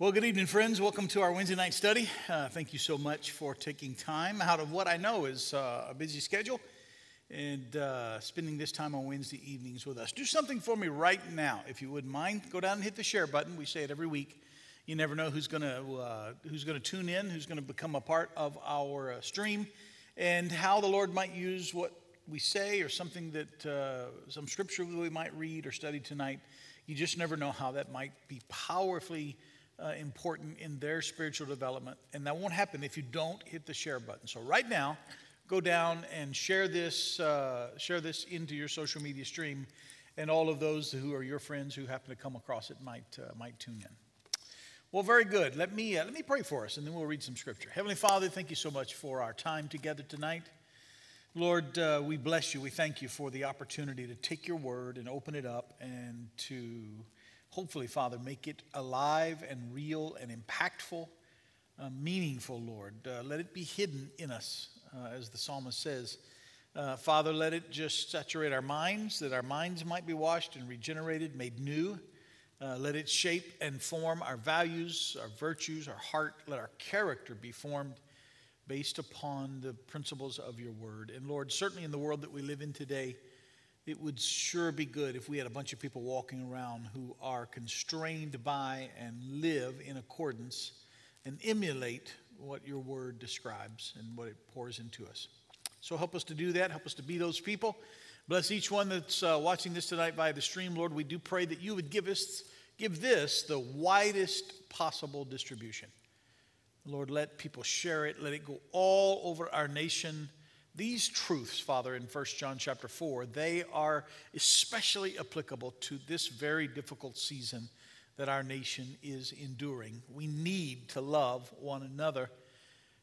Well, good evening, friends. Welcome to our Wednesday night study. Uh, thank you so much for taking time out of what I know is uh, a busy schedule and uh, spending this time on Wednesday evenings with us. Do something for me right now, if you wouldn't mind. Go down and hit the share button. We say it every week. You never know who's going to uh, who's going to tune in, who's going to become a part of our uh, stream, and how the Lord might use what we say or something that uh, some scripture we might read or study tonight. You just never know how that might be powerfully uh, important in their spiritual development. And that won't happen if you don't hit the share button. So, right now, go down and share this, uh, share this into your social media stream, and all of those who are your friends who happen to come across it might, uh, might tune in. Well, very good. Let me, uh, let me pray for us, and then we'll read some scripture. Heavenly Father, thank you so much for our time together tonight. Lord, uh, we bless you. We thank you for the opportunity to take your word and open it up and to hopefully, Father, make it alive and real and impactful, uh, meaningful, Lord. Uh, let it be hidden in us, uh, as the psalmist says. Uh, Father, let it just saturate our minds, that our minds might be washed and regenerated, made new. Uh, let it shape and form our values, our virtues, our heart. Let our character be formed based upon the principles of your word. And Lord, certainly in the world that we live in today, it would sure be good if we had a bunch of people walking around who are constrained by and live in accordance and emulate what your word describes and what it pours into us. So help us to do that. Help us to be those people. Bless each one that's uh, watching this tonight via the stream. Lord, we do pray that you would give us give this the widest possible distribution. Lord, let people share it. Let it go all over our nation these truths, Father, in 1 John chapter 4, they are especially applicable to this very difficult season that our nation is enduring. We need to love one another.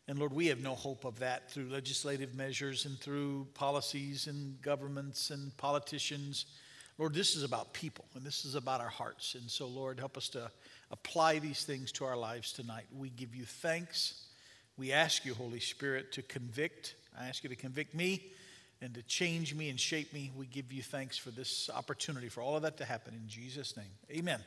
And Lord, we have no hope of that through legislative measures and through policies and governments and politicians. Lord, this is about people and this is about our hearts. And so, Lord, help us to apply these things to our lives tonight. We give you thanks. We ask you, Holy Spirit, to convict I ask you to convict me and to change me and shape me. We give you thanks for this opportunity, for all of that to happen in Jesus' name. Amen.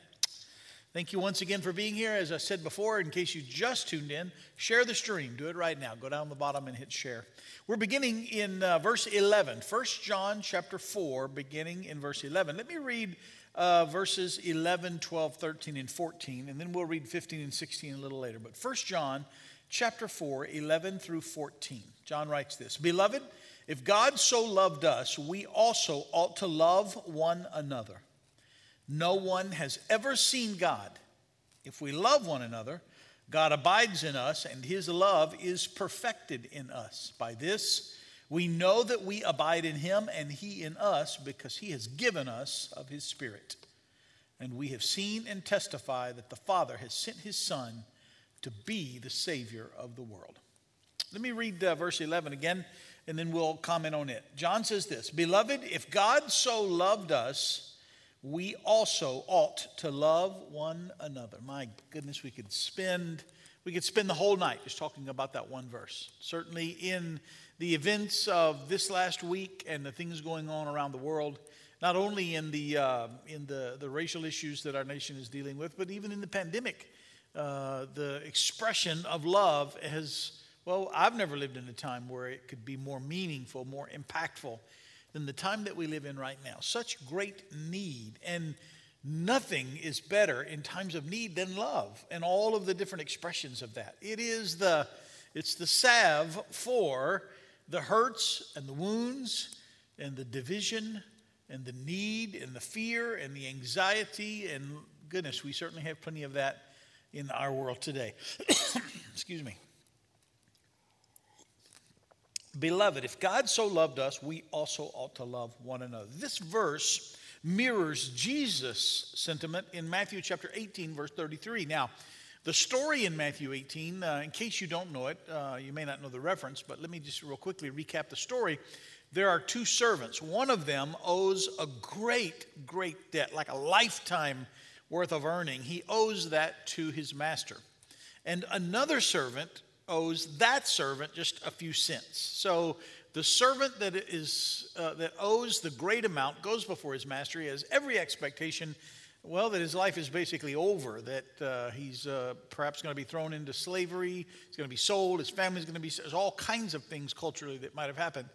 Thank you once again for being here. As I said before, in case you just tuned in, share the stream. Do it right now. Go down the bottom and hit share. We're beginning in uh, verse 11, 1 John chapter 4, beginning in verse 11. Let me read uh, verses 11, 12, 13, and 14, and then we'll read 15 and 16 a little later. But 1 John chapter 4, 11 through 14. John writes this Beloved, if God so loved us, we also ought to love one another. No one has ever seen God. If we love one another, God abides in us, and his love is perfected in us. By this, we know that we abide in him and he in us because he has given us of his Spirit. And we have seen and testify that the Father has sent his Son to be the Savior of the world. Let me read uh, verse 11 again, and then we'll comment on it. John says this Beloved, if God so loved us, we also ought to love one another. My goodness, we could spend we could spend the whole night just talking about that one verse. Certainly in the events of this last week and the things going on around the world, not only in the uh, in the, the racial issues that our nation is dealing with, but even in the pandemic uh, the expression of love has, well, I've never lived in a time where it could be more meaningful, more impactful than the time that we live in right now. Such great need. And nothing is better in times of need than love and all of the different expressions of that. It is the, it's the salve for the hurts and the wounds and the division and the need and the fear and the anxiety. And goodness, we certainly have plenty of that in our world today. Excuse me. Beloved, if God so loved us, we also ought to love one another. This verse mirrors Jesus' sentiment in Matthew chapter 18, verse 33. Now, the story in Matthew 18, uh, in case you don't know it, uh, you may not know the reference, but let me just real quickly recap the story. There are two servants. One of them owes a great, great debt, like a lifetime worth of earning, he owes that to his master. And another servant owes that servant just a few cents. So the servant that is uh, that owes the great amount goes before his master. He has every expectation Well, that his life is basically over, that uh, he's uh, perhaps going to be thrown into slavery, he's going to be sold, his family's going to be, there's all kinds of things culturally that might have happened.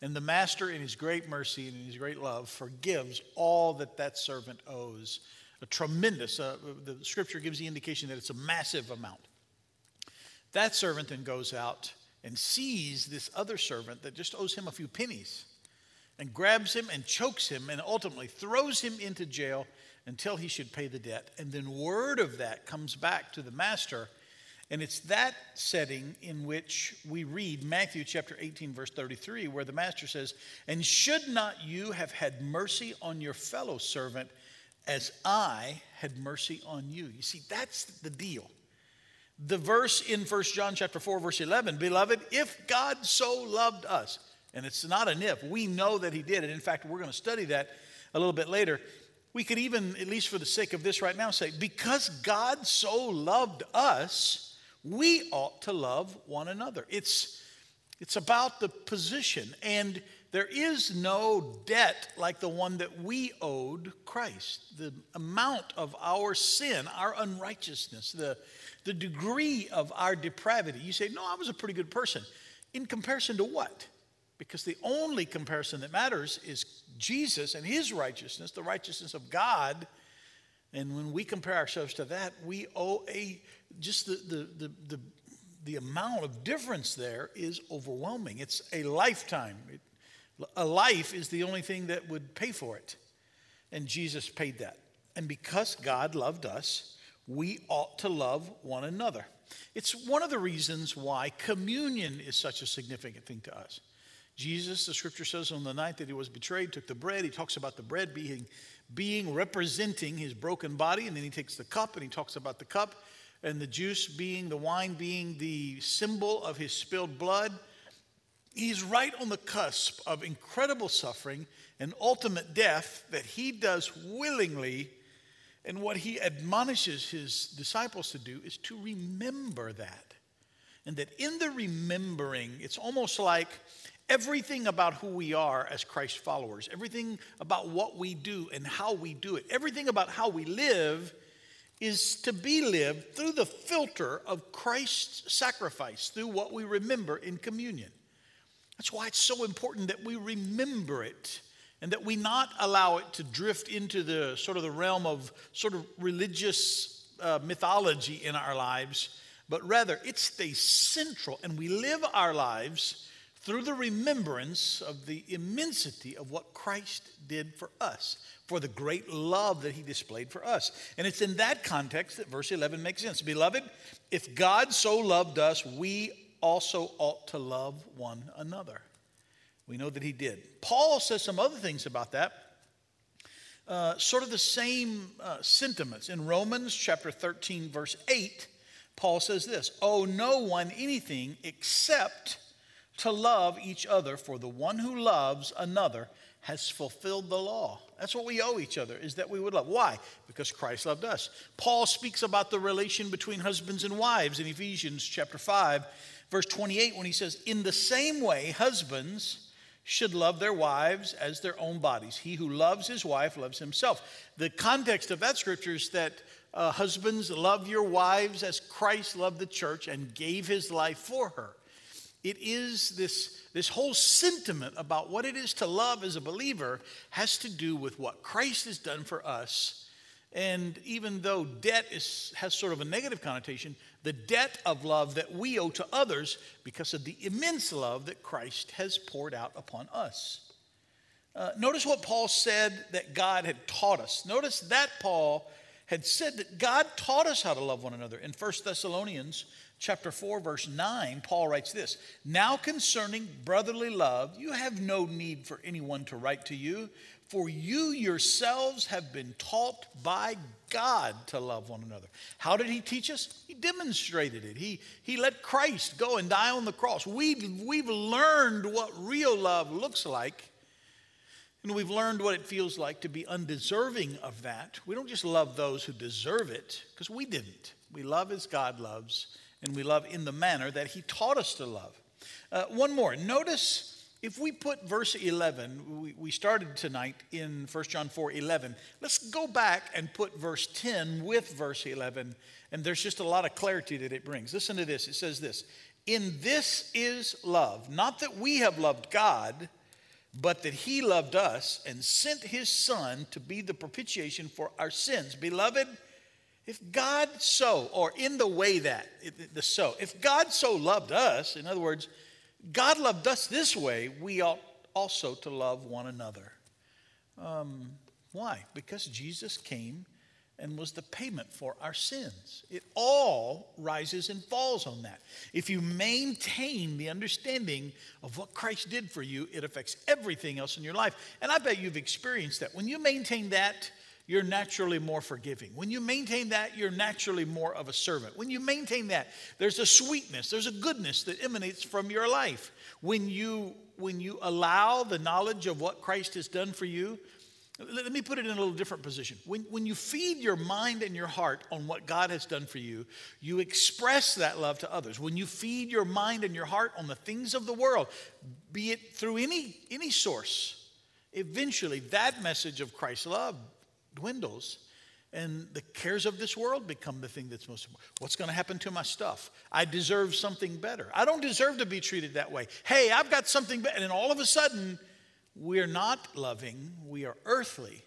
And the master, in his great mercy and in his great love, forgives all that that servant owes. A tremendous, uh, the scripture gives the indication that it's a massive amount. That servant then goes out and sees this other servant that just owes him a few pennies and grabs him and chokes him and ultimately throws him into jail until he should pay the debt. And then word of that comes back to the master and it's that setting in which we read Matthew chapter 18, verse 33, where the master says, And should not you have had mercy on your fellow servant as I had mercy on you? You see, that's the deal. The verse in 1 John chapter 4, verse 11, Beloved, if God so loved us, and it's not an if, we know that he did. And in fact, we're going to study that a little bit later. We could even, at least for the sake of this right now, say, Because God so loved us, we ought to love one another. It's, it's about the position. And there is no debt like the one that we owed Christ. The amount of our sin, our unrighteousness, the, the degree of our depravity. You say, No, I was a pretty good person. In comparison to what? Because the only comparison that matters is Jesus and his righteousness, the righteousness of God. And when we compare ourselves to that, we owe a just the, the, the, the, the amount of difference there is overwhelming. It's a lifetime. It, a life is the only thing that would pay for it. And Jesus paid that. And because God loved us, we ought to love one another. It's one of the reasons why communion is such a significant thing to us. Jesus, the scripture says, on the night that he was betrayed, took the bread. He talks about the bread being, being representing his broken body, and then he takes the cup and he talks about the cup and the juice being, the wine being the symbol of his spilled blood. He's right on the cusp of incredible suffering and ultimate death that he does willingly. And what he admonishes his disciples to do is to remember that. And that in the remembering, it's almost like everything about who we are as Christ followers, everything about what we do and how we do it, everything about how we live is to be lived through the filter of Christ's sacrifice, through what we remember in communion. That's why it's so important that we remember it and that we not allow it to drift into the sort of the realm of sort of religious uh, mythology in our lives, but rather it stays central and we live our lives through the remembrance of the immensity of what Christ did for us for the great love that he displayed for us. And it's in that context that verse 11 makes sense. Beloved, if God so loved us, we also ought to love one another. We know that he did. Paul says some other things about that. Uh, sort of the same uh, sentiments. In Romans chapter 13, verse 8, Paul says this Owe no one anything except to love each other, for the one who loves another has fulfilled the law. That's what we owe each other, is that we would love. Why? Because Christ loved us. Paul speaks about the relation between husbands and wives in Ephesians chapter 5, verse 28, when he says, In the same way, husbands should love their wives as their own bodies. He who loves his wife loves himself. The context of that scripture is that uh, husbands love your wives as Christ loved the church and gave his life for her. It is this this whole sentiment about what it is to love as a believer has to do with what Christ has done for us. And even though debt is, has sort of a negative connotation, the debt of love that we owe to others because of the immense love that Christ has poured out upon us. Uh, notice what Paul said that God had taught us. Notice that Paul had said that God taught us how to love one another. In 1 Thessalonians chapter 4 verse 9 paul writes this now concerning brotherly love you have no need for anyone to write to you for you yourselves have been taught by god to love one another. How did he teach us? He demonstrated it. He, he let christ go and die on the cross. We, we've learned what real love looks like and we've learned what it feels like to be undeserving of that. We don't just love those who deserve it because we didn't. We love as god loves and we love in the manner that He taught us to love. Uh, one more. Notice if we put verse 11, we, we started tonight in 1 John 4 11. Let's go back and put verse 10 with verse 11, and there's just a lot of clarity that it brings. Listen to this it says this In this is love, not that we have loved God, but that He loved us and sent His Son to be the propitiation for our sins. Beloved, if God so, or in the way that, the so, if God so loved us, in other words, God loved us this way, we ought also to love one another. Um, why? Because Jesus came and was the payment for our sins. It all rises and falls on that. If you maintain the understanding of what Christ did for you, it affects everything else in your life. And I bet you've experienced that. When you maintain that, you're naturally more forgiving. When you maintain that, you're naturally more of a servant. When you maintain that, there's a sweetness, there's a goodness that emanates from your life. When you when you allow the knowledge of what Christ has done for you, let me put it in a little different position. When, when you feed your mind and your heart on what God has done for you, you express that love to others. When you feed your mind and your heart on the things of the world, be it through any, any source, eventually that message of Christ's love dwindles and the cares of this world become the thing that's most important. What's going to happen to my stuff? I deserve something better. I don't deserve to be treated that way. Hey, I've got something better. And all of a sudden, we're not loving, we are earthly.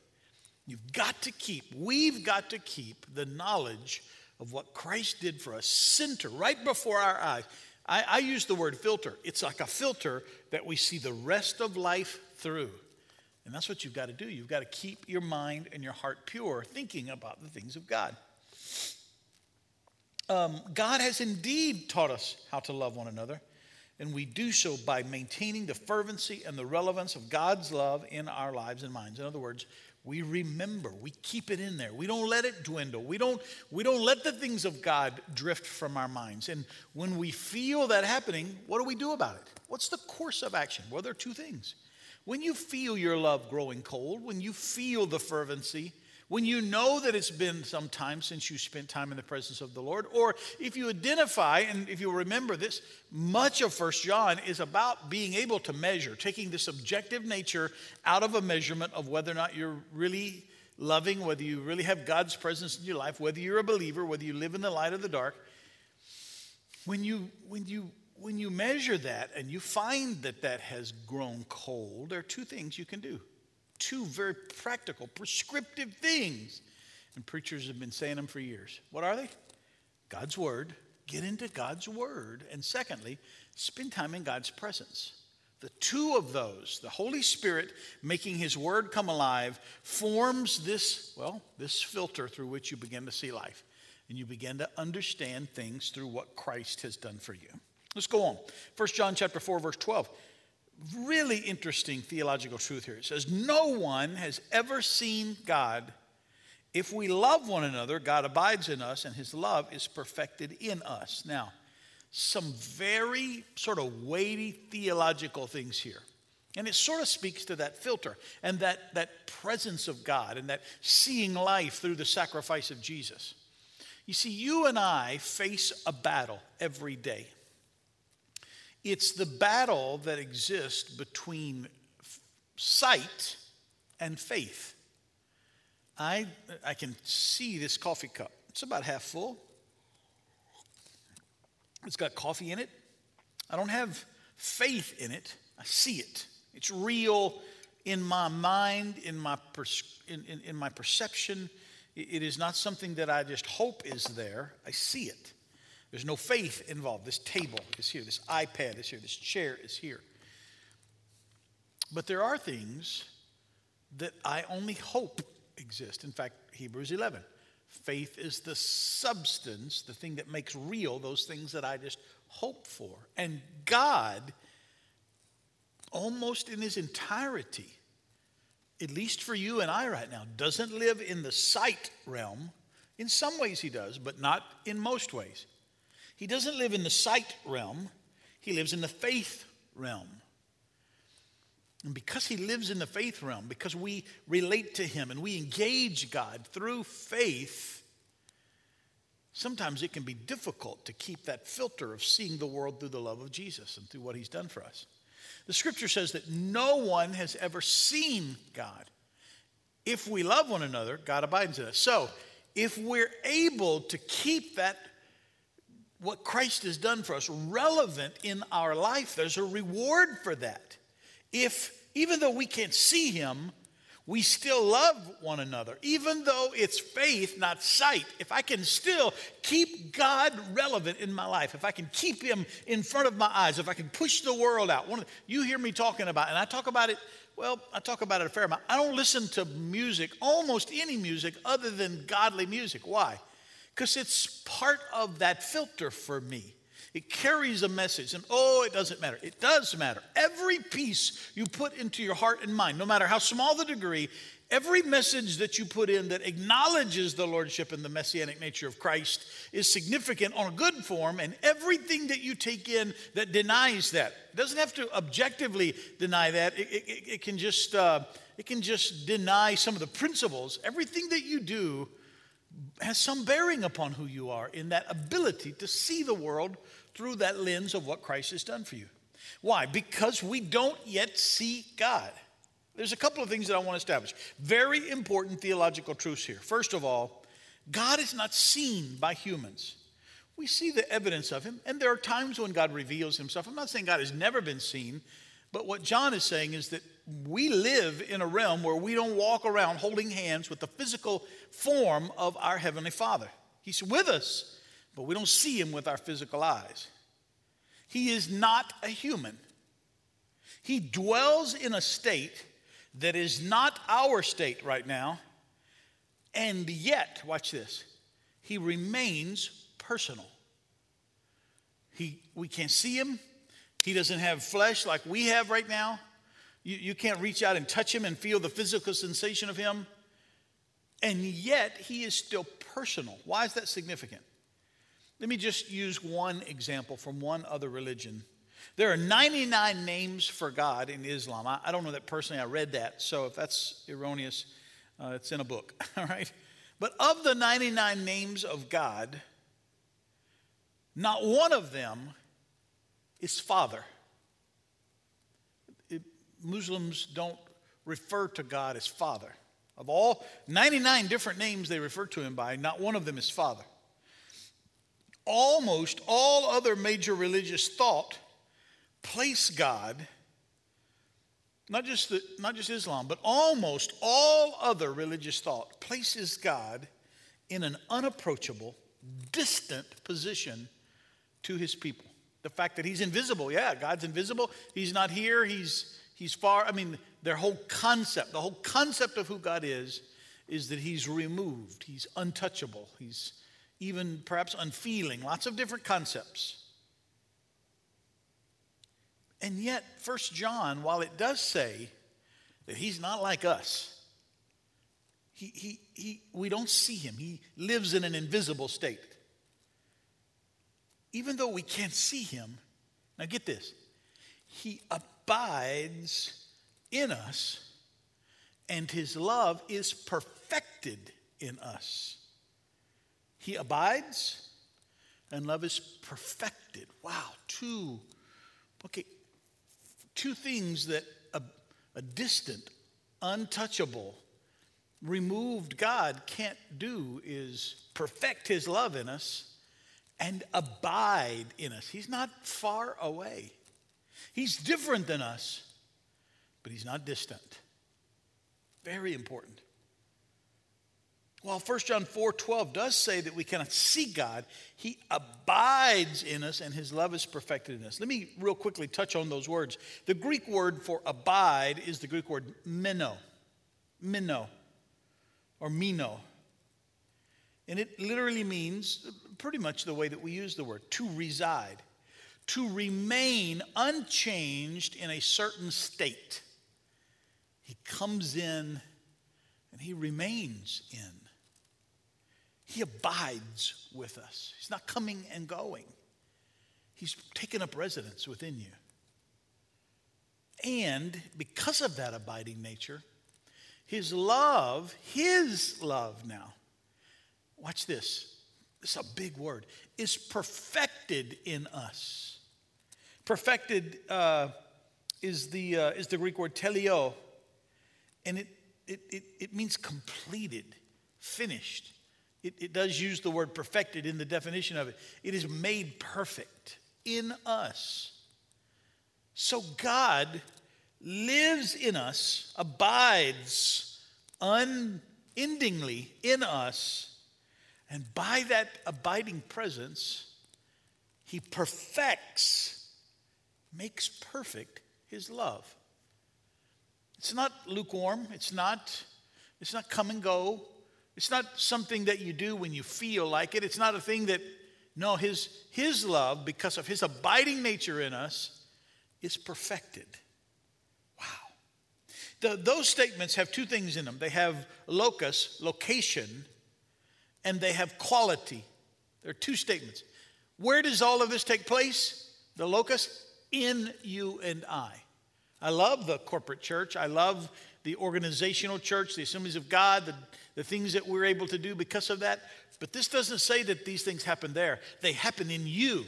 You've got to keep, we've got to keep the knowledge of what Christ did for us center right before our eyes. I, I use the word filter. It's like a filter that we see the rest of life through. And that's what you've got to do. You've got to keep your mind and your heart pure, thinking about the things of God. Um, God has indeed taught us how to love one another, and we do so by maintaining the fervency and the relevance of God's love in our lives and minds. In other words, we remember, we keep it in there. We don't let it dwindle. We don't, we don't let the things of God drift from our minds. And when we feel that happening, what do we do about it? What's the course of action? Well, there are two things. When you feel your love growing cold, when you feel the fervency, when you know that it's been some time since you spent time in the presence of the Lord, or if you identify, and if you remember this, much of First John is about being able to measure, taking the subjective nature out of a measurement of whether or not you're really loving, whether you really have God's presence in your life, whether you're a believer, whether you live in the light of the dark. When you, when you when you measure that and you find that that has grown cold, there are two things you can do. Two very practical, prescriptive things. And preachers have been saying them for years. What are they? God's Word. Get into God's Word. And secondly, spend time in God's presence. The two of those, the Holy Spirit making His Word come alive, forms this, well, this filter through which you begin to see life. And you begin to understand things through what Christ has done for you. Let's go on. 1 John chapter 4 verse 12. Really interesting theological truth here. It says no one has ever seen God. If we love one another, God abides in us and his love is perfected in us. Now, some very sort of weighty theological things here. And it sort of speaks to that filter and that, that presence of God and that seeing life through the sacrifice of Jesus. You see, you and I face a battle every day. It's the battle that exists between sight and faith. I, I can see this coffee cup. It's about half full. It's got coffee in it. I don't have faith in it. I see it. It's real in my mind, in my, in, in, in my perception. It is not something that I just hope is there. I see it. There's no faith involved. This table is here, this iPad is here, this chair is here. But there are things that I only hope exist. In fact, Hebrews 11. Faith is the substance, the thing that makes real those things that I just hope for. And God, almost in his entirety, at least for you and I right now, doesn't live in the sight realm. In some ways, he does, but not in most ways. He doesn't live in the sight realm, he lives in the faith realm. And because he lives in the faith realm, because we relate to him and we engage God through faith, sometimes it can be difficult to keep that filter of seeing the world through the love of Jesus and through what he's done for us. The scripture says that no one has ever seen God. If we love one another, God abides in us. So, if we're able to keep that, what Christ has done for us, relevant in our life, there's a reward for that. If, even though we can't see Him, we still love one another, even though it's faith, not sight. If I can still keep God relevant in my life, if I can keep Him in front of my eyes, if I can push the world out. One, you hear me talking about, and I talk about it, well, I talk about it a fair amount. I don't listen to music, almost any music, other than godly music. Why? Because it's part of that filter for me. It carries a message. And oh, it doesn't matter. It does matter. Every piece you put into your heart and mind, no matter how small the degree, every message that you put in that acknowledges the lordship and the messianic nature of Christ is significant on a good form, and everything that you take in that denies that it doesn't have to objectively deny that. It, it, it can just uh, it can just deny some of the principles. Everything that you do has some bearing upon who you are in that ability to see the world through that lens of what Christ has done for you. Why? Because we don't yet see God. There's a couple of things that I want to establish. Very important theological truths here. First of all, God is not seen by humans. We see the evidence of him, and there are times when God reveals himself. I'm not saying God has never been seen, but what John is saying is that we live in a realm where we don't walk around holding hands with the physical form of our Heavenly Father. He's with us, but we don't see him with our physical eyes. He is not a human. He dwells in a state that is not our state right now, and yet, watch this, he remains personal. He, we can't see him. He doesn't have flesh like we have right now. You, you can't reach out and touch him and feel the physical sensation of him. And yet, he is still personal. Why is that significant? Let me just use one example from one other religion. There are 99 names for God in Islam. I, I don't know that personally, I read that, so if that's erroneous, uh, it's in a book, all right? But of the 99 names of God, not one of them is Father. Muslims don't refer to God as Father. Of all 99 different names they refer to him by, not one of them is Father. Almost all other major religious thought place God, not just, the, not just Islam, but almost all other religious thought places God in an unapproachable, distant position to his people. The fact that he's invisible, yeah, God's invisible. He's not here, he's, he's far. I mean, their whole concept, the whole concept of who God is, is that he's removed, he's untouchable, he's even perhaps unfeeling, lots of different concepts. And yet, First John, while it does say that he's not like us, he, he, he, we don't see him. He lives in an invisible state. Even though we can't see him, now get this, he abides in us, and his love is perfected in us. He abides, and love is perfected. Wow, two. Okay, two things that a, a distant, untouchable, removed God can't do is perfect his love in us and abide in us. He's not far away. He's different than us, but he's not distant. Very important. While 1 John 4 12 does say that we cannot see God, He abides in us and His love is perfected in us. Let me real quickly touch on those words. The Greek word for abide is the Greek word meno, meno, or meno. And it literally means pretty much the way that we use the word to reside, to remain unchanged in a certain state. He comes in and He remains in. He abides with us. He's not coming and going. He's taken up residence within you. And because of that abiding nature, his love, his love now, watch this, is a big word, is perfected in us. Perfected uh, is the, uh, is the Greek word teleo, and it, it, it, it means completed, finished. It, it does use the word perfected in the definition of it. It is made perfect in us. So God lives in us, abides unendingly in us, and by that abiding presence, He perfects, makes perfect His love. It's not lukewarm, it's not, it's not come and go. It's not something that you do when you feel like it. It's not a thing that, no, his, his love, because of his abiding nature in us, is perfected. Wow. The, those statements have two things in them they have locus, location, and they have quality. There are two statements. Where does all of this take place? The locus? In you and I. I love the corporate church. I love the organizational church, the assemblies of God, the, the things that we're able to do because of that. But this doesn't say that these things happen there, they happen in you,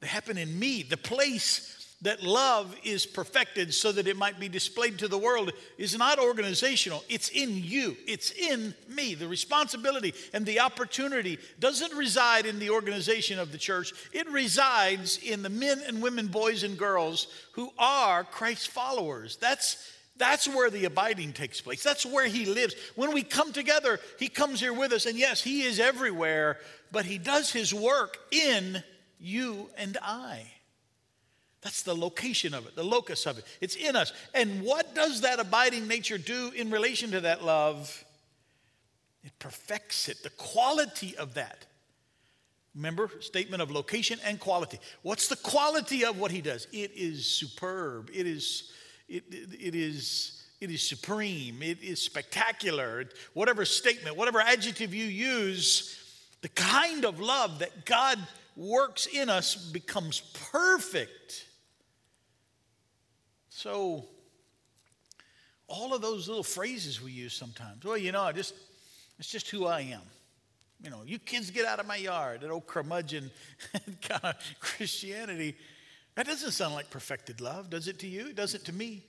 they happen in me. The place that love is perfected so that it might be displayed to the world is not organizational. It's in you, it's in me. The responsibility and the opportunity doesn't reside in the organization of the church, it resides in the men and women, boys and girls who are Christ followers. That's that's where the abiding takes place. That's where He lives. When we come together, He comes here with us. And yes, He is everywhere, but He does His work in you and I. That's the location of it, the locus of it. It's in us. And what does that abiding nature do in relation to that love? It perfects it, the quality of that. Remember, statement of location and quality. What's the quality of what he does? It is superb. It is it, it, is, it is supreme. It is spectacular. Whatever statement, whatever adjective you use, the kind of love that God works in us becomes perfect. So, all of those little phrases we use sometimes. Well, you know, I just it's just who I am. You know, you kids get out of my yard. That old curmudgeon kind of Christianity. That doesn't sound like perfected love, does it to you? It does it to me.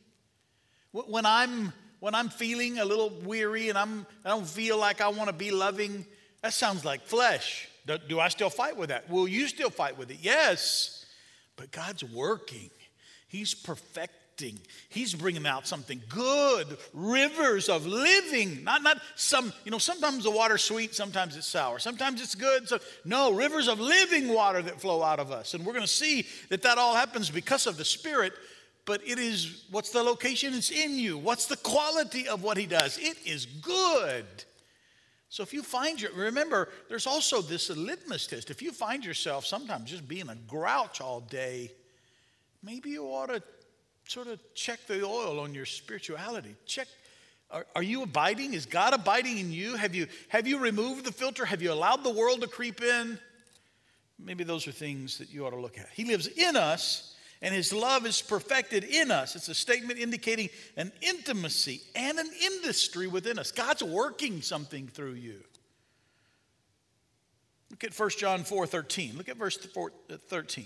When I'm when I'm feeling a little weary and I'm I don't feel like I want to be loving, that sounds like flesh. Do, do I still fight with that? Will you still fight with it? Yes. But God's working. He's perfect He's bringing out something good, rivers of living, not, not some, you know, sometimes the water's sweet, sometimes it's sour, sometimes it's good. So, no, rivers of living water that flow out of us. And we're going to see that that all happens because of the Spirit, but it is, what's the location? It's in you. What's the quality of what He does? It is good. So if you find your, remember, there's also this litmus test. If you find yourself sometimes just being a grouch all day, maybe you ought to sort of check the oil on your spirituality. Check are, are, you abiding? Is God abiding in you? Have you have you removed the filter? Have you allowed the world to creep in? Maybe those are things that you ought to look at. He lives in us and his love is perfected in us. It's a statement indicating an intimacy and an industry within us. God's working something through you. Look at 1 John 4 13. Look at verse uh, 13.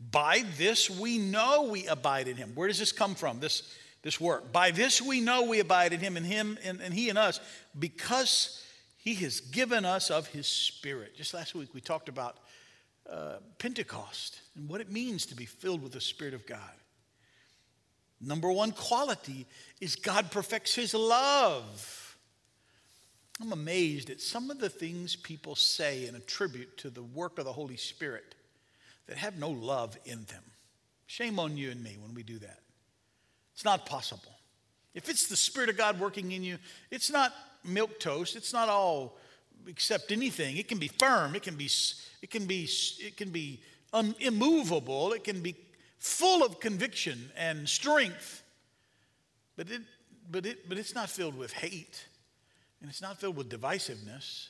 By this we know we abide in him. Where does this come from? This, this work. By this we know we abide in him and him and, and he in us because he has given us of his spirit. Just last week we talked about uh, Pentecost and what it means to be filled with the Spirit of God. Number one quality is God perfects his love. I'm amazed at some of the things people say and attribute to the work of the Holy Spirit that have no love in them. Shame on you and me when we do that. It's not possible. If it's the Spirit of God working in you, it's not milquetoast. It's not all accept anything. It can be firm. It can be. It can be. It can be immovable. It can be full of conviction and strength. But it. But it. But it's not filled with hate, and it's not filled with divisiveness.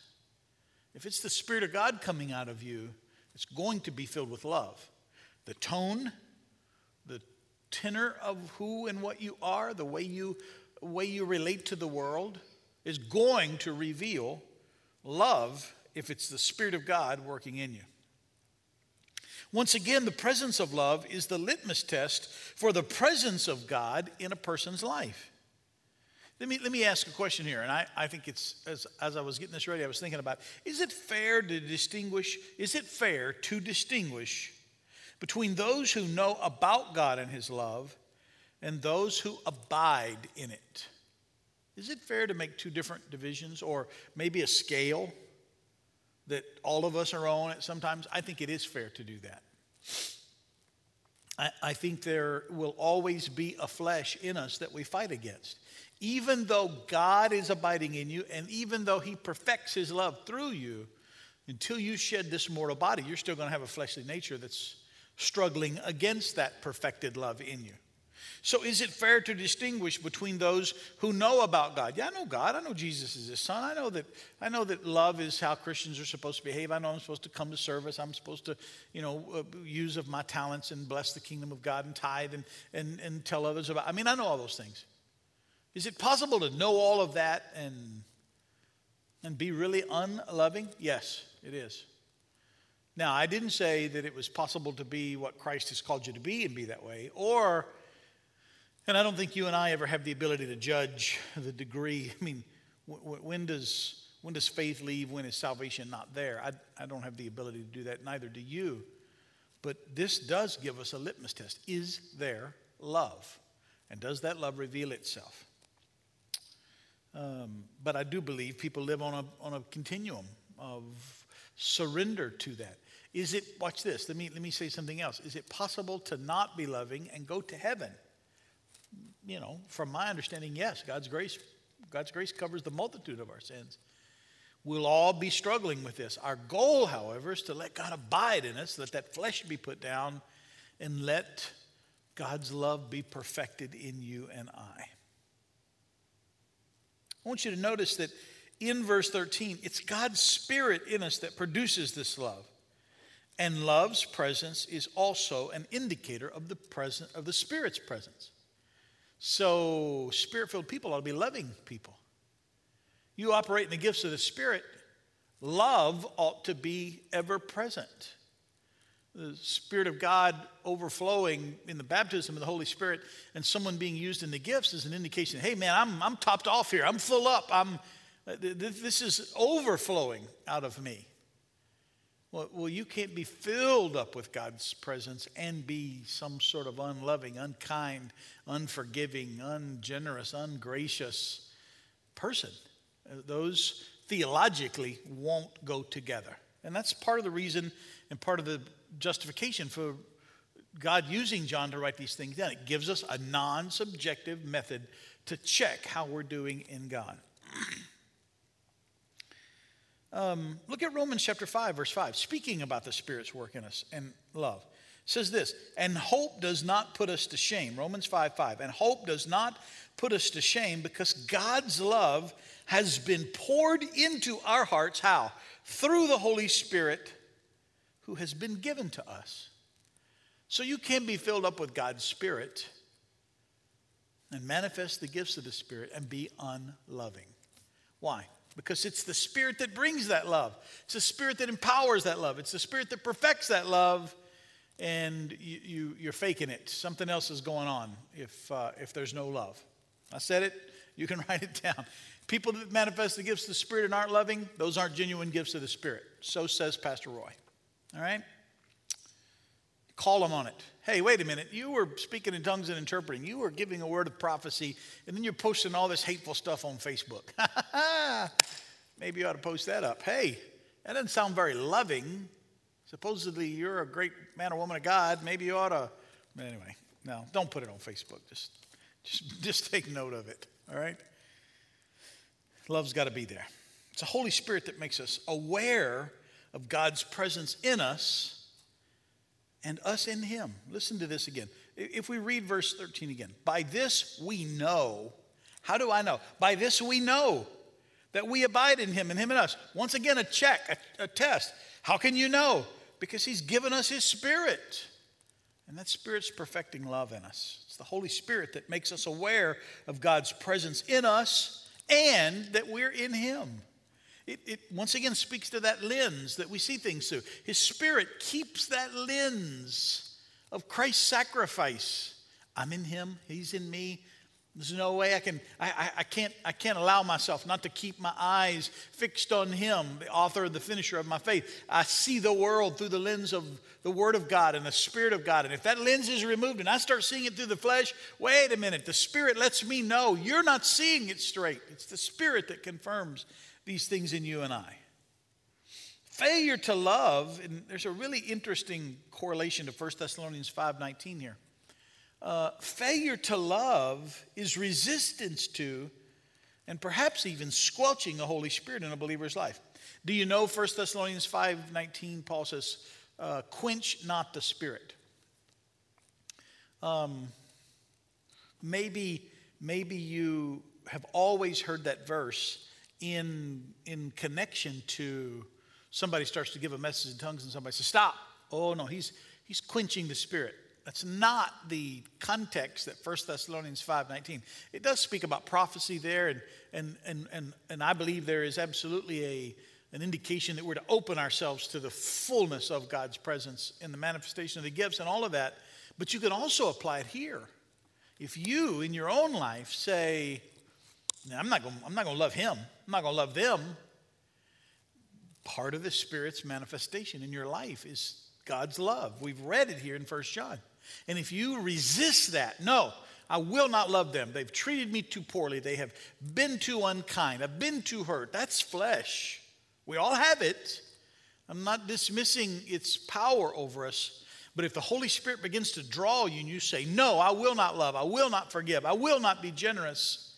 If it's the Spirit of God coming out of you, it's going to be filled with love. The tone, the tenor of who and what you are, the way you, way you relate to the world, is going to reveal love if it's the Spirit of God working in you. Once again, the presence of love is the litmus test for the presence of God in a person's life. Let me, let me ask a question here, and I, I think it's, as, as I was getting this ready, I was thinking about is it fair to distinguish, is it fair to distinguish between those who know about God and His love and those who abide in it? Is it fair to make two different divisions or maybe a scale? that all of us are on it sometimes, I think it is fair to do that. I, I think there will always be a flesh in us that we fight against. Even though God is abiding in you, and even though He perfects His love through you, until you shed this mortal body, you're still going to have a fleshly nature that's struggling against that perfected love in you. So, is it fair to distinguish between those who know about God? Yeah, I know God. I know Jesus is His Son. I know that. I know that love is how Christians are supposed to behave. I know I'm supposed to come to service. I'm supposed to, you know, uh, use of my talents and bless the kingdom of God and tithe and and and tell others about. I mean, I know all those things. Is it possible to know all of that and and be really unloving? Yes, it is. Now, I didn't say that it was possible to be what Christ has called you to be and be that way, or and I don't think you and I ever have the ability to judge the degree. I mean, when does, when does faith leave? When is salvation not there? I, I don't have the ability to do that, neither do you. But this does give us a litmus test. Is there love? And does that love reveal itself? Um, but I do believe people live on a, on a continuum of surrender to that. Is it, watch this, let me, let me say something else. Is it possible to not be loving and go to heaven? You know, from my understanding, yes, God's grace, God's grace covers the multitude of our sins. We'll all be struggling with this. Our goal, however, is to let God abide in us, let that flesh be put down, and let God's love be perfected in you and I. I want you to notice that in verse 13, it's God's Spirit in us that produces this love. And love's presence is also an indicator of the presence of the Spirit's presence. So, spirit filled people ought to be loving people. You operate in the gifts of the Spirit, love ought to be ever present. The Spirit of God overflowing in the baptism of the Holy Spirit and someone being used in the gifts is an indication hey, man, I'm, I'm topped off here. I'm full up. I'm, this is overflowing out of me. Well, you can't be filled up with God's presence and be some sort of unloving, unkind, unforgiving, ungenerous, ungracious person. Those theologically won't go together. And that's part of the reason and part of the justification for God using John to write these things down. It gives us a non subjective method to check how we're doing in God. Um, look at Romans chapter 5, verse 5, speaking about the Spirit's work in us and love. It says this, and hope does not put us to shame. Romans 5 5. And hope does not put us to shame because God's love has been poured into our hearts. How? Through the Holy Spirit who has been given to us. So you can be filled up with God's Spirit and manifest the gifts of the Spirit and be unloving. Why? Because it's the Spirit that brings that love. It's the Spirit that empowers that love. It's the Spirit that perfects that love, and you, you, are faking it. Something else is going on if, uh, if there's no love. I said it, you can write it down. People that manifest the gifts of the Spirit and aren't loving, those aren't genuine gifts of the Spirit. So says Pastor Roy. All right? Call them on it. Hey, wait a minute. You were speaking in tongues and interpreting. You were giving a word of prophecy, and then you're posting all this hateful stuff on Facebook. Maybe you ought to post that up. Hey, that doesn't sound very loving. Supposedly you're a great man or woman of God. Maybe you ought to. But anyway, no, don't put it on Facebook. Just, just, just take note of it. All right. Love's got to be there. It's the Holy Spirit that makes us aware of God's presence in us and us in him. Listen to this again. If we read verse 13 again, by this we know. How do I know? By this we know that we abide in him and him in us. Once again, a check, a, a test. How can you know? Because he's given us his spirit. And that spirit's perfecting love in us. It's the Holy Spirit that makes us aware of God's presence in us and that we're in him. It, it once again speaks to that lens that we see things through. His Spirit keeps that lens of Christ's sacrifice. I'm in Him, He's in me. There's no way I can, I, I, I, can't, I can't allow myself not to keep my eyes fixed on Him, the author and the finisher of my faith. I see the world through the lens of the Word of God and the Spirit of God. And if that lens is removed and I start seeing it through the flesh, wait a minute, the Spirit lets me know you're not seeing it straight. It's the Spirit that confirms these things in you and I. Failure to love, and there's a really interesting correlation to 1 Thessalonians 5:19 here. Uh, failure to love is resistance to and perhaps even squelching the Holy Spirit in a believer's life. Do you know 1 Thessalonians 5:19 Paul says, uh, quench not the spirit. Um, maybe, maybe you have always heard that verse in, in connection to somebody starts to give a message in tongues and somebody says, Stop. Oh, no, he's, he's quenching the spirit. That's not the context that 1 Thessalonians 5.19. It does speak about prophecy there, and, and, and, and, and I believe there is absolutely a, an indication that we're to open ourselves to the fullness of God's presence in the manifestation of the gifts and all of that. But you can also apply it here. If you, in your own life, say, I'm not going to love him, I'm not going to love them, part of the Spirit's manifestation in your life is God's love. We've read it here in First John. And if you resist that, no, I will not love them. They've treated me too poorly. They have been too unkind. I've been too hurt. That's flesh. We all have it. I'm not dismissing its power over us. But if the Holy Spirit begins to draw you and you say, No, I will not love, I will not forgive, I will not be generous,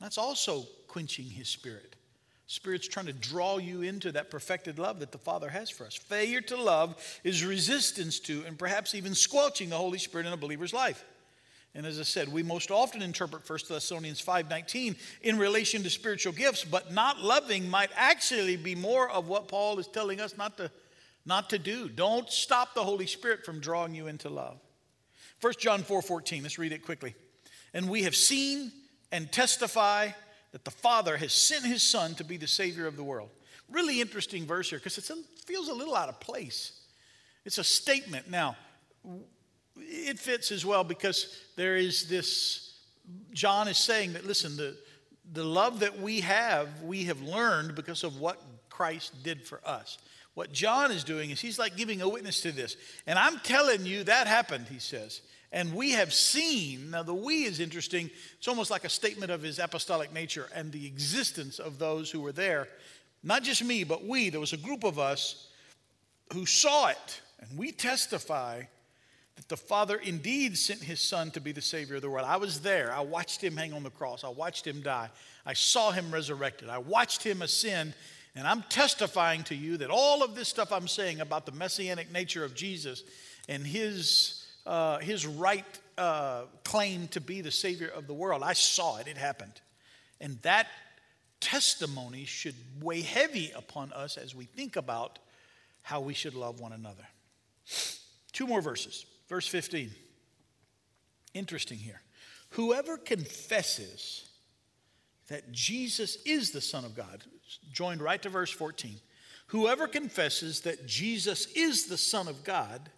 that's also quenching His Spirit. Spirit's trying to draw you into that perfected love that the Father has for us. Failure to love is resistance to and perhaps even squelching the Holy Spirit in a believer's life. And as I said, we most often interpret 1 Thessalonians 5:19 in relation to spiritual gifts, but not loving might actually be more of what Paul is telling us not to, not to do. Don't stop the Holy Spirit from drawing you into love. 1 John 4:14, let's read it quickly. And we have seen and testify that the Father has sent his Son to be the Savior of the world. Really interesting verse here because it feels a little out of place. It's a statement. Now, it fits as well because there is this, John is saying that, listen, the, the love that we have, we have learned because of what Christ did for us. What John is doing is he's like giving a witness to this. And I'm telling you that happened, he says. And we have seen, now the we is interesting. It's almost like a statement of his apostolic nature and the existence of those who were there. Not just me, but we. There was a group of us who saw it. And we testify that the Father indeed sent his Son to be the Savior of the world. I was there. I watched him hang on the cross. I watched him die. I saw him resurrected. I watched him ascend. And I'm testifying to you that all of this stuff I'm saying about the messianic nature of Jesus and his, uh, his right uh, claim to be the Savior of the world, I saw it. It happened. And that testimony should weigh heavy upon us as we think about how we should love one another. Two more verses. Verse 15. Interesting here. Whoever confesses that Jesus is the Son of God, joined right to verse 14. Whoever confesses that Jesus is the Son of God,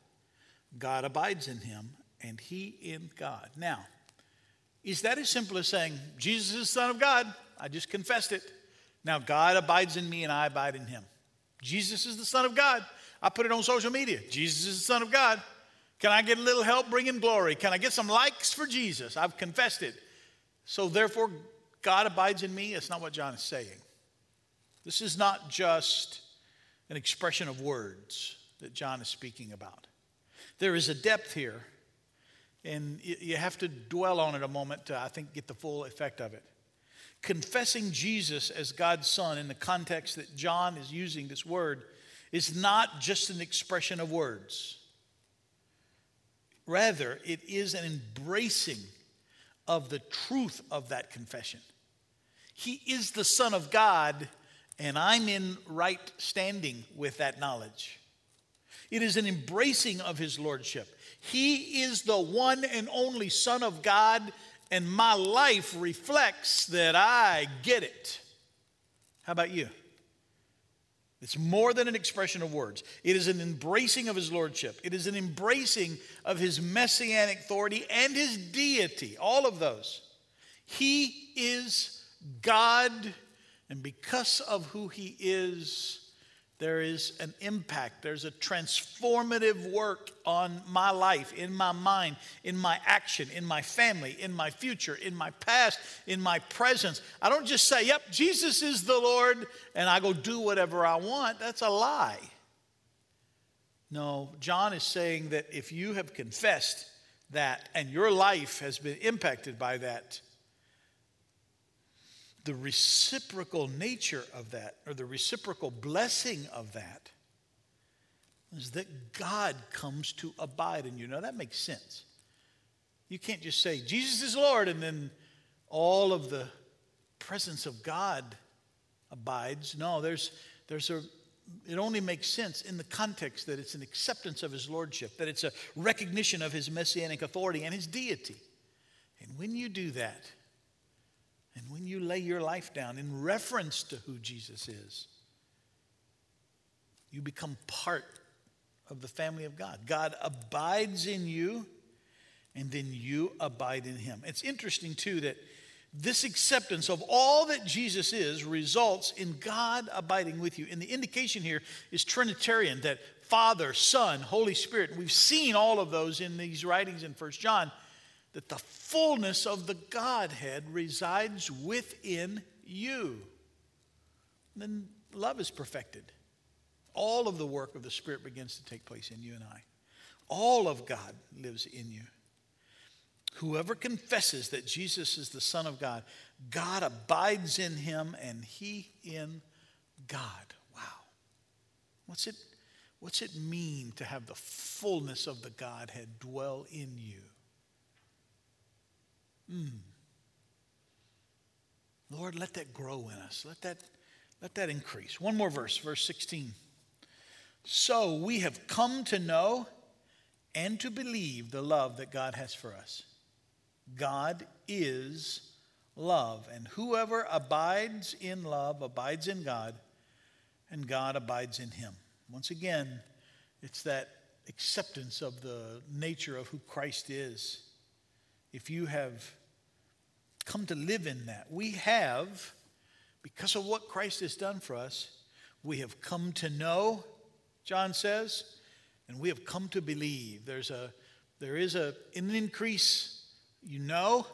God abides in him and he in God. Now, is that as simple as saying, Jesus is the Son of God? I just confessed it. Now, God abides in me and I abide in him. Jesus is the Son of God. I put it on social media. Jesus is the Son of God. Can I get a little help bringing glory? Can I get some likes for Jesus? I've confessed it. So therefore, God abides in me. That's not what John is saying. This is not just an expression of words that John is speaking about. There is a depth here, and you have to dwell on it a moment to, I think, get the full effect of it. Confessing Jesus as God's Son in the context that John is using this word is not just an expression of words. Rather, it is an embracing of the truth of that confession. He is the Son of God, and I'm in right standing with that knowledge. It is an embracing of His Lordship. He is the one and only Son of God, and my life reflects that I get it. How about you? It's more than an expression of words. It is an embracing of his lordship. It is an embracing of his messianic authority and his deity, all of those. He is God, and because of who he is, there is an impact. There's a transformative work on my life, in my mind, in my action, in my family, in my future, in my past, in my presence. I don't just say, yep, Jesus is the Lord, and I go do whatever I want. That's a lie. No, John is saying that if you have confessed that and your life has been impacted by that, the reciprocal nature of that, or the reciprocal blessing of that, is that God comes to abide in you. Now, that makes sense. You can't just say, Jesus is Lord, and then all of the presence of God abides. No, there's, there's a, it only makes sense in the context that it's an acceptance of his lordship, that it's a recognition of his messianic authority and his deity. And when you do that, and when you lay your life down in reference to who Jesus is, you become part of the family of God. God abides in you, and then you abide in him. It's interesting, too, that this acceptance of all that Jesus is results in God abiding with you. And the indication here is Trinitarian that Father, Son, Holy Spirit. We've seen all of those in these writings in First John that the fullness of the Godhead resides within you. And then love is perfected. All of the work of the Spirit begins to take place in you and I. All of God lives in you. Whoever confesses that Jesus is the Son of God, God abides in him and he in God. Wow. What's it, what's it mean to have the fullness of the Godhead dwell in you? Mm. Lord, let that grow in us. Let that, let that increase. One more verse, verse 16. So we have come to know and to believe the love that God has for us. God is love, and whoever abides in love abides in God, and God abides in him. Once again, it's that acceptance of the nature of who Christ is. If you have come to live in that. We have, because of what Christ has done for us, we have come to know, John says, and we have come to believe. There's a, there is a, an increase, you know,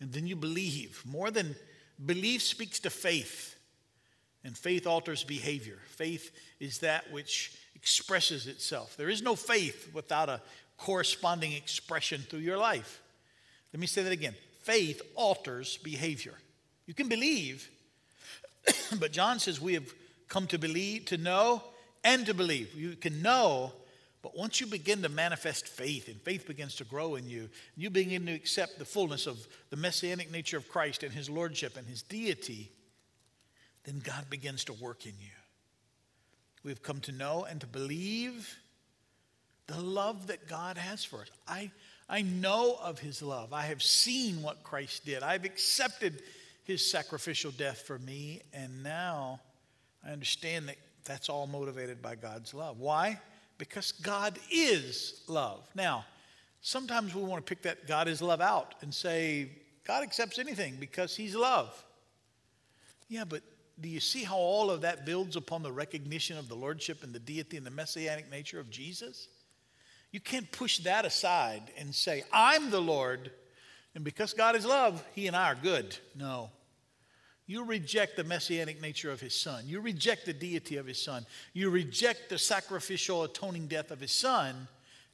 and then you believe. More than belief speaks to faith, and faith alters behavior. Faith is that which expresses itself. There is no faith without a corresponding expression through your life. Let me say that again faith alters behavior. You can believe, but John says we have come to believe, to know, and to believe. You can know, but once you begin to manifest faith and faith begins to grow in you, you begin to accept the fullness of the messianic nature of Christ and his lordship and his deity, then God begins to work in you. We've come to know and to believe the love that God has for us. I I know of his love. I have seen what Christ did. I've accepted his sacrificial death for me, and now I understand that that's all motivated by God's love. Why? Because God is love. Now, sometimes we want to pick that God is love out and say, God accepts anything because he's love. Yeah, but do you see how all of that builds upon the recognition of the lordship and the deity and the messianic nature of Jesus? You can't push that aside and say, I'm the Lord, and because God is love, He and I are good. No. You reject the messianic nature of His Son. You reject the deity of His Son. You reject the sacrificial atoning death of His Son,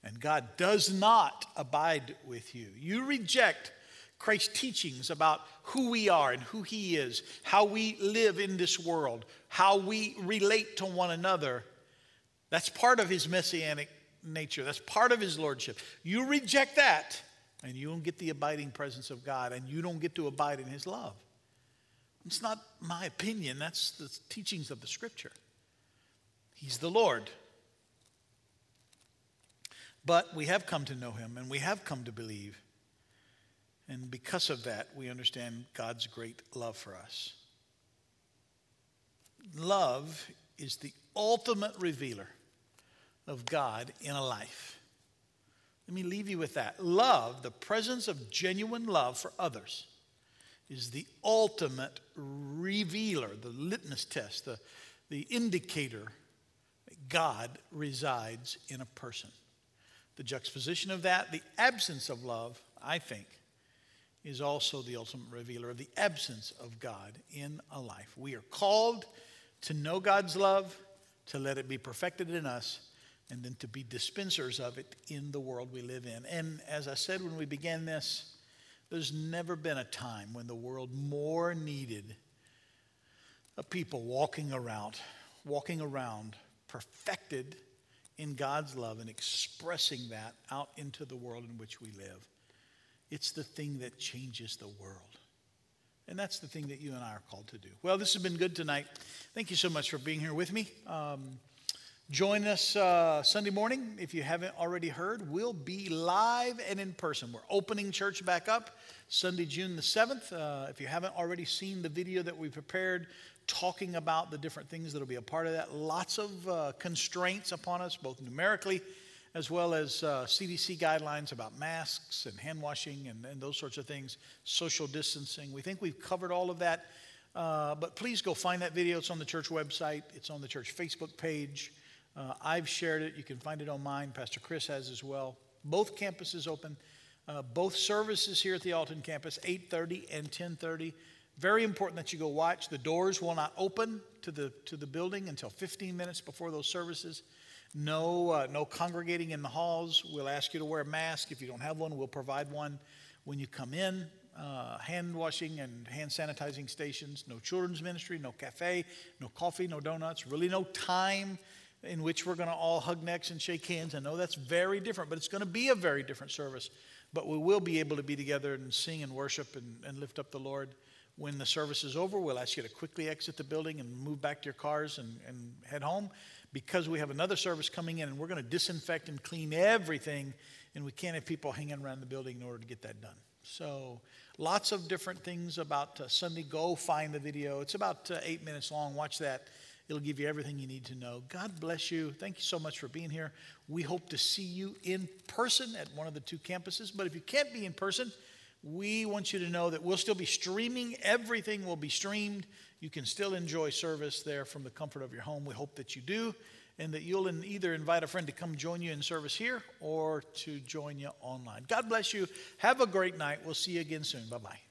and God does not abide with you. You reject Christ's teachings about who we are and who He is, how we live in this world, how we relate to one another. That's part of His messianic nature. That's part of his lordship. You reject that, and you don't get the abiding presence of God, and you don't get to abide in his love. It's not my opinion, that's the teachings of the scripture. He's the Lord. But we have come to know him, and we have come to believe. And because of that, we understand God's great love for us. Love is the ultimate revealer of God in a life. Let me leave you with that. Love, the presence of genuine love for others, is the ultimate revealer, the litmus test, the, the indicator that God resides in a person. The juxtaposition of that, the absence of love, I think, is also the ultimate revealer of the absence of God in a life. We are called to know God's love, to let it be perfected in us, and then to be dispensers of it in the world we live in. And as I said when we began this, there's never been a time when the world more needed a people walking around, walking around perfected in God's love and expressing that out into the world in which we live. It's the thing that changes the world. And that's the thing that you and I are called to do. Well, this has been good tonight. Thank you so much for being here with me. Um, join us uh, Sunday morning. If you haven't already heard, we'll be live and in person. We're opening church back up Sunday, June the 7th. Uh, if you haven't already seen the video that we prepared talking about the different things that'll be a part of that, lots of uh, constraints upon us, both numerically as well as uh, CDC guidelines about masks and hand washing and, and, those sorts of things, social distancing. We think we've covered all of that. Uh, but please go find that video. It's on the church website, it's on the church Facebook page. Uh, I've shared it. You can find it on mine. Pastor Chris has as well. Both campuses open. Uh, both services here at the Alton campus, 8:30 and 10:30. Very important that you go watch. The doors will not open to the to the building until 15 minutes before those services. No, uh, no congregating in the halls. We'll ask you to wear a mask. If you don't have one, we'll provide one when you come in. Uh, hand washing and hand sanitizing stations. No children's ministry, no cafe, no coffee, no donuts. Really, no time in which we're going to all hug necks and shake hands. I know that's very different, but it's going to be a very different service. But we will be able to be together and sing and worship and, and lift up the Lord. When the service is over, we'll ask you to quickly exit the building and move back to your cars and, and head home because we have another service coming in and we're going to disinfect and clean everything, and we can't have people hanging around the building in order to get that done. So, lots of different things about uh, Sunday. Go find the video. It's about uh, eight minutes long. Watch that. It'll give you everything you need to know. God bless you. Thank you so much for being here. We hope to see you in person at one of the two campuses. But if you can't be in person, we want you to know that we'll still be streaming. Everything will be streamed. You can still enjoy service there from the comfort of your home. We hope that you do, and that you'll either invite a friend to come join you in service here or to join you online. God bless you. Have a great night. We'll see you again soon. Bye bye.